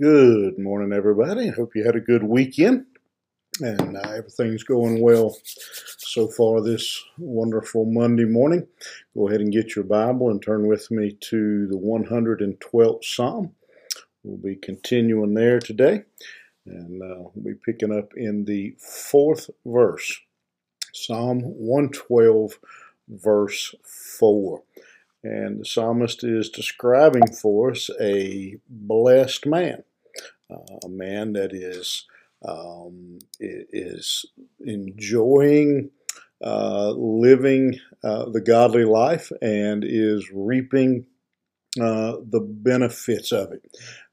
Good morning, everybody. Hope you had a good weekend and uh, everything's going well so far this wonderful Monday morning. Go ahead and get your Bible and turn with me to the 112th Psalm. We'll be continuing there today and uh, we'll be picking up in the fourth verse. Psalm 112, verse 4. And the psalmist is describing for us a blessed man, uh, a man that is um, is enjoying uh, living uh, the godly life and is reaping uh, the benefits of it.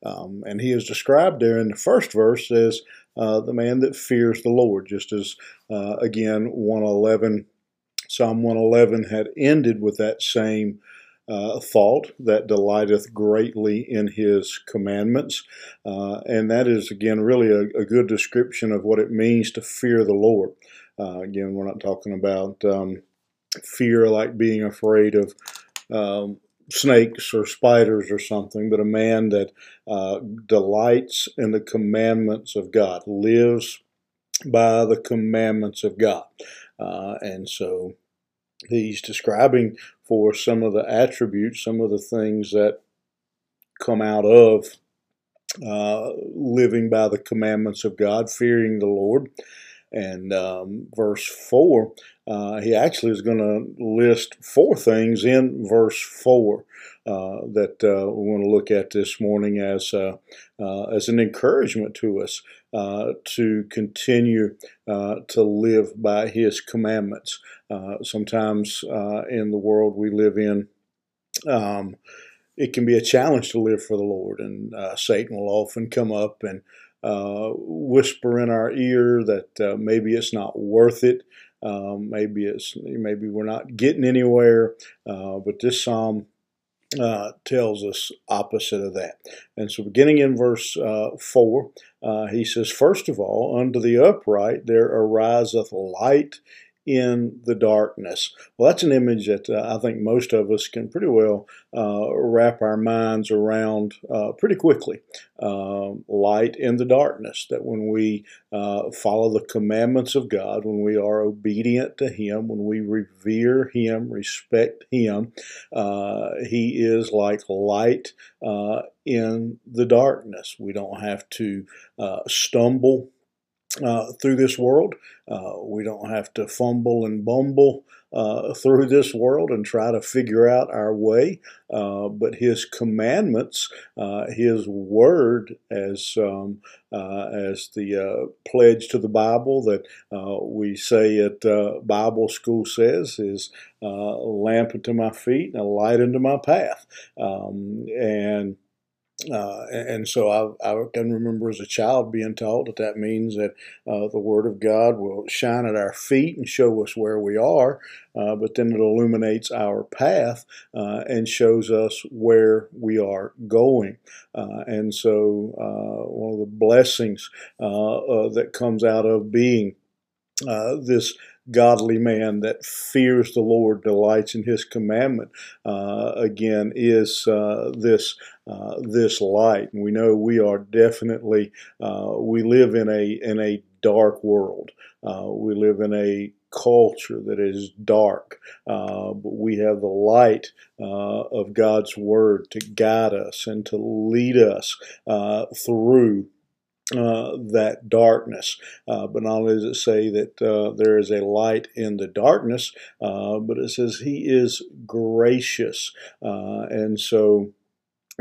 Um, and he is described there in the first verse as uh, the man that fears the Lord, just as uh, again 111 Psalm 111 had ended with that same uh, thought that delighteth greatly in his commandments. Uh, and that is, again, really a, a, good description of what it means to fear the Lord. Uh, again, we're not talking about um, fear like being afraid of um, snakes or spiders or something, but a man that uh, delights in the commandments of God, lives by the commandments of God. Uh, and so he's describing for some of the attributes, some of the things that come out of uh, living by the commandments of God, fearing the Lord. And um, verse 4, uh, he actually is going to list four things in verse 4 uh, that uh, we want to look at this morning as, uh, uh, as an encouragement to us to continue to live by his commandments. sometimes in the world we live in, um, it can be a challenge to live for the Lord, and Satan will often come up and uh, whisper in our ear that uh, maybe it's not worth it. Um, maybe it's maybe we're not getting anywhere. Uh, but this psalm uh, tells us opposite of that. And so, beginning in verse uh, four, uh, he says, First of all, unto the upright there ariseth light in the darkness. Well, that's an image that uh, I think most of us can pretty well uh, wrap our minds around uh, pretty quickly. Um, light in the darkness, that when we uh, follow the commandments of God, when we are obedient to Him, when we revere Him, respect Him, uh, He is like light uh, in the darkness. We don't have to stumble uh, through this world. Uh, we don't have to fumble and bumble uh, through this world and try to figure out our way. Uh, but His commandments, uh, His word, as um, as the pledge to the Bible that we say at Bible school says, is a lamp unto my feet and a light unto my path. Um, and uh, and so I, I, can remember as a child being taught that that means that uh, the Word of God will shine at our feet and show us where we are, uh, but then it illuminates our path uh, and shows us where we are going. Uh, and so uh, one of the blessings that comes out of being this godly man that fears the Lord, delights in His commandment. Uh, again, is uh, this uh, this light, and we know we are definitely uh, we live in a in a dark world. Uh, we live in a culture that is dark, uh, but we have the light of God's Word to guide us and to lead us through uh, that darkness. Uh, but not only does it say that uh, there is a light in the darkness, uh, but it says He is gracious. Uh, and so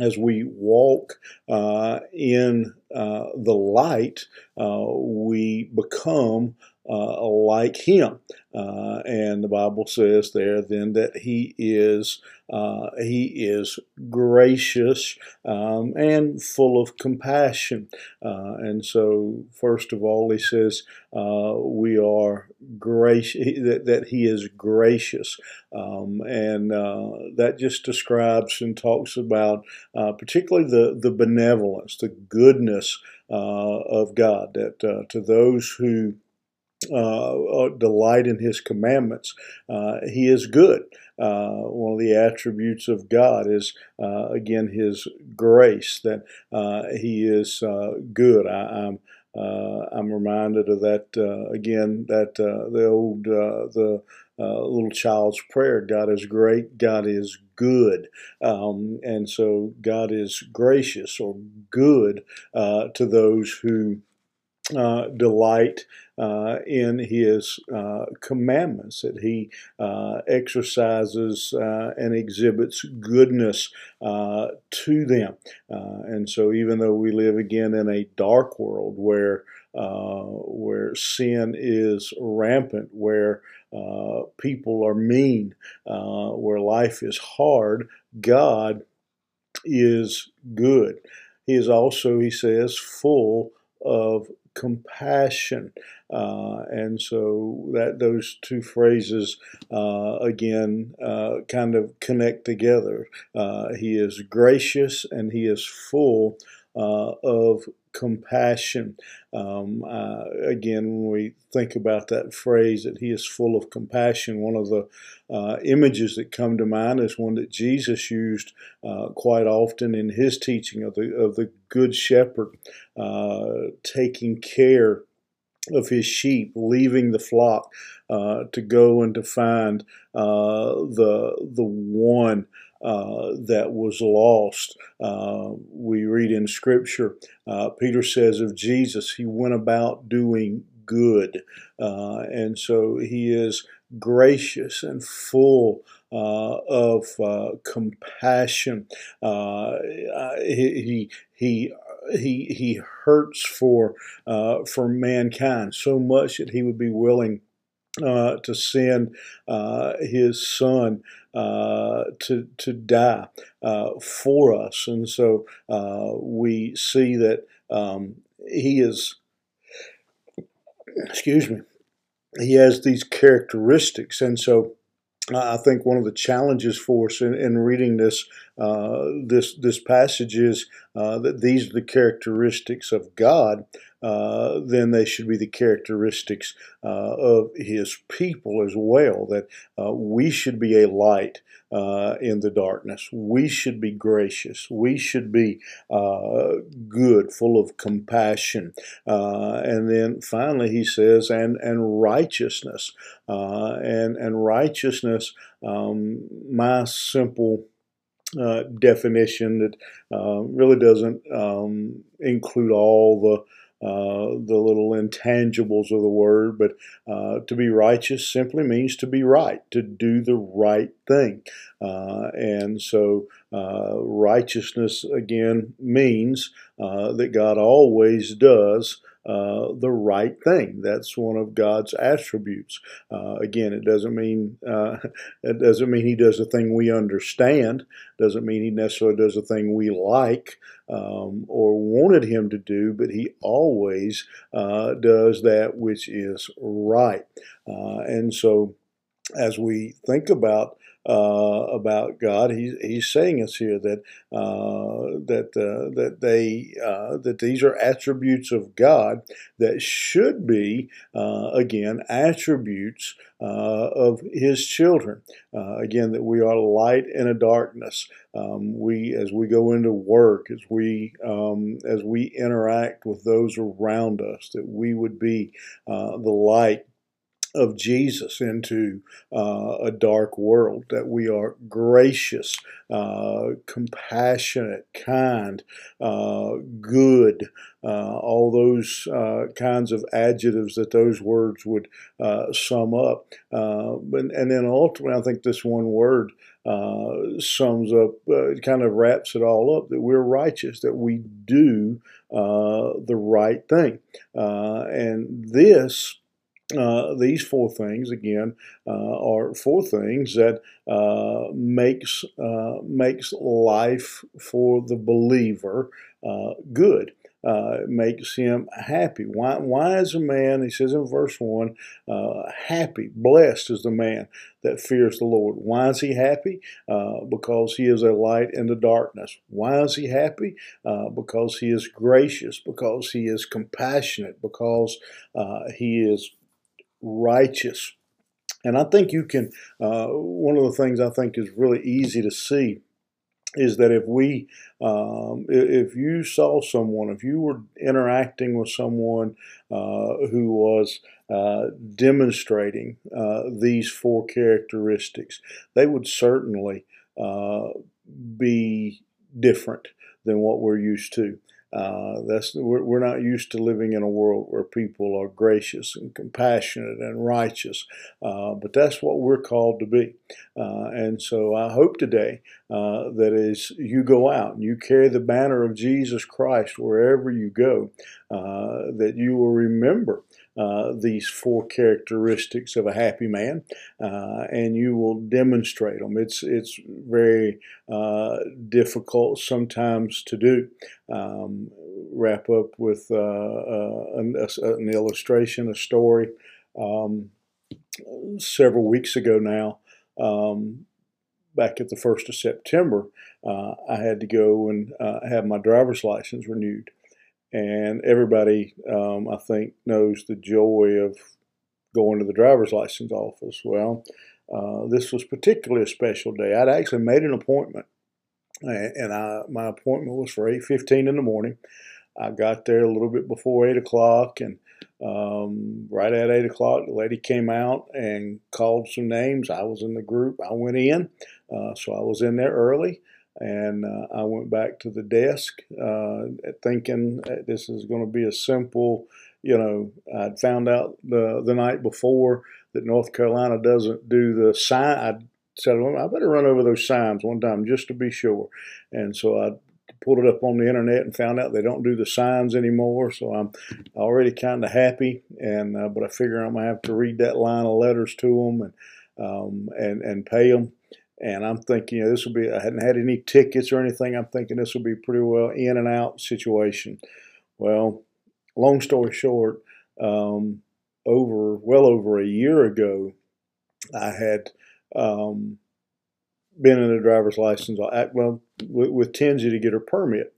as we walk in the light, we become uh, like him. Uh, and the Bible says there then that he is uh, he is gracious um, and full of compassion. Uh, and so, first of all, he says uh, we are gracious that, that he is gracious, um, and uh, that just describes and talks about particularly the the benevolence, the goodness of God. That to those who uh, delight in his commandments. Uh, he is good. Uh, one of the attributes of God is, uh, again, his grace, that uh, he is uh, good. I, am I'm, I'm reminded of that again, that the old, the little child's prayer God is great, God is good. Um, and so God is gracious or good to those who uh, delight uh, in his uh, commandments, that he uh, exercises uh, and exhibits goodness to them. and so, even though we live again in a dark world where where sin is rampant, where people are mean, where life is hard, God is good. He is also, he says, full of compassion. Uh, and so that those two phrases uh, again uh, kind of connect together. Uh, he is gracious and he is full uh, of compassion. Um, uh, again, when we think about that phrase that he is full of compassion, one of the uh, images that come to mind is one that Jesus used uh, quite often in his teaching of the of the good shepherd uh, taking care of his sheep, leaving the flock uh, to go and to find uh, the the one uh, that was lost. Uh, we read in Scripture, uh, Peter says of Jesus, he went about doing good. Uh, and so he is gracious and full uh, of compassion. he, he he he hurts for for mankind so much that he would be willing uh, to send uh, his son uh, to to die uh, for us, and so uh, we see that um, he is. Excuse me. He has these characteristics, and so I think one of the challenges for us in, in reading this this this passage is that these are the characteristics of God. Uh, then they should be the characteristics uh, of His people as well. That uh, we should be a light uh, in the darkness. We should be gracious. We should be good, full of compassion. and then finally, He says, and and righteousness, and and righteousness. Um, my simple uh, definition that uh, really doesn't um, include all the uh, the little intangibles of the word, but uh, to be righteous simply means to be right, to do the right thing. Uh, and so uh, righteousness again means that God always does uh, the right thing. That's one of God's attributes. Uh, again, it doesn't mean uh, it doesn't mean He does a thing we understand. Doesn't mean He necessarily does a thing we like um, or wanted Him to do. But He always uh, does that which is right. Uh, and so, as we think about about God. He's, he's saying us here that uh, that uh, that they uh, that these are attributes of God that should be uh, again attributes uh, of His children. again, that we are light in a darkness. Um, we as we go into work, as we um, as we interact with those around us, that we would be the light of Jesus into uh, a dark world, that we are gracious, uh, compassionate, kind, uh, good, uh, all those uh, kinds of adjectives that those words would uh, sum up. and, and then ultimately, I think this one word sums up, kind of wraps it all up that we're righteous, that we do the right thing. and this uh, these four things again uh, are four things that uh, makes uh, makes life for the believer uh, good. Uh, makes him happy. Why, why is a man, he says in verse 1, happy, blessed is the man that fears the Lord. Why is he happy? because he is a light in the darkness. Why is he happy? because he is gracious, because he is compassionate, because he is righteous. And I think you can, uh, one of the things I think is really easy to see is that if we, um, if you saw someone, if you were interacting with someone uh, who was uh, demonstrating uh, these four characteristics, they would certainly uh, be different than what we're used to. Uh, that's we're, we're, not used to living in a world where people are gracious and compassionate and righteous, uh, but that's what we're called to be. Uh, and so I hope today uh, that as you go out and you carry the banner of Jesus Christ wherever you go, uh, that you will remember uh, these four characteristics of a happy man, uh, and you will demonstrate them. It's it's very uh, difficult sometimes to do. Um, wrap up with uh, uh, an, an, illustration, a story. Um, several weeks ago now, um, back at the first of September, I had to go and have my driver's license renewed and everybody, um, I think, knows the joy of going to the driver's license office. Well, uh, this was particularly a special day. I'd actually made an appointment, and I, my appointment was for eight fifteen in the morning. I got there a little bit before eight o'clock, and um, right at eight o'clock, the lady came out and called some names. I was in the group. I went in, uh, so I was in there early. And uh, I went back to the desk uh, thinking this is going to be a simple, you know, I'd found out the, the night before that North Carolina doesn't do the sign. I said, well, I better run over those signs one time just to be sure. And so I pulled it up on the internet and found out they don't do the signs anymore. So I'm already kind of happy, and uh, but I figure I'm gonna have to read that line of letters to them and um, and and pay them. And I'm thinking, you know, this will be, I hadn't had any tickets or anything. I'm thinking this will be pretty well in and out situation. Well, long story short, um, over, well over a year ago, I had um, been in a driver's license, well, with, with Tenzi to get her permit.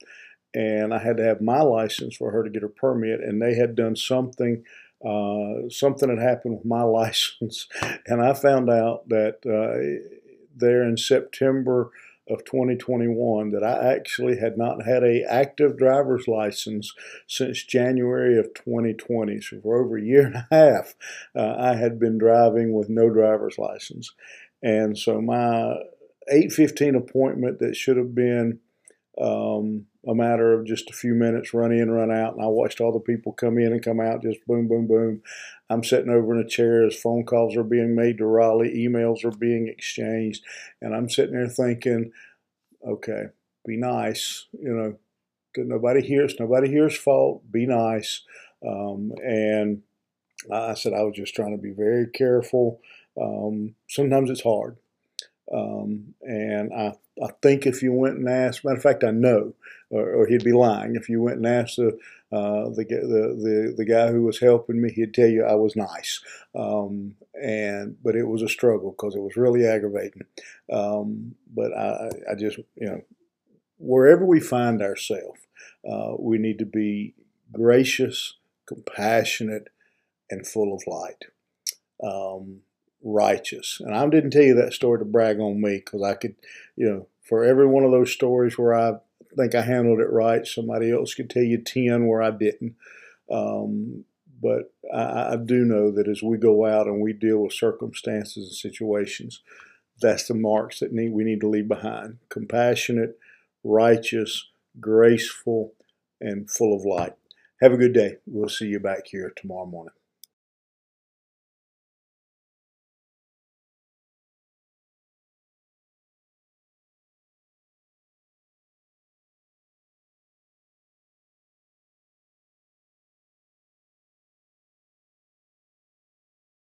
And I had to have my license for her to get her permit. And they had done something uh, something had happened with my license, and I found out that uh, there in September of 2021 that I actually had not had a active driver's license since January of 2020. So for over a year and a half, uh, I had been driving with no driver's license. And so my 815 appointment that should have been um, a matter of just a few minutes, run in, run out, and I watched all the people come in and come out, just boom, boom, boom. I'm sitting over in a chair as phone calls are being made to Raleigh, emails are being exchanged, and I'm sitting there thinking, okay, be nice, you know, nobody hears, nobody hears fault, be nice. Um, and I said I was just trying to be very careful. Um, sometimes it's hard. Um, and I, I think if you went and asked, matter of fact, I know, or, or he'd be lying. If you went and asked the, uh, the, the, the, the, guy who was helping me, he'd tell you I was nice. Um, and, but it was a struggle because it was really aggravating. Um, but I, I just, you know, wherever we find ourselves, uh, we need to be gracious, compassionate, and full of light. Um, righteous. And I didn't tell you that story to brag on me because I could, you know, for every one of those stories where I think I handled it right, somebody else could tell you 10 where I didn't. Um, but I, I do know that as we go out and we deal with circumstances and situations, that's the marks that need, we need to leave behind compassionate, righteous, graceful, and full of light. Have a good day. We'll see you back here tomorrow morning.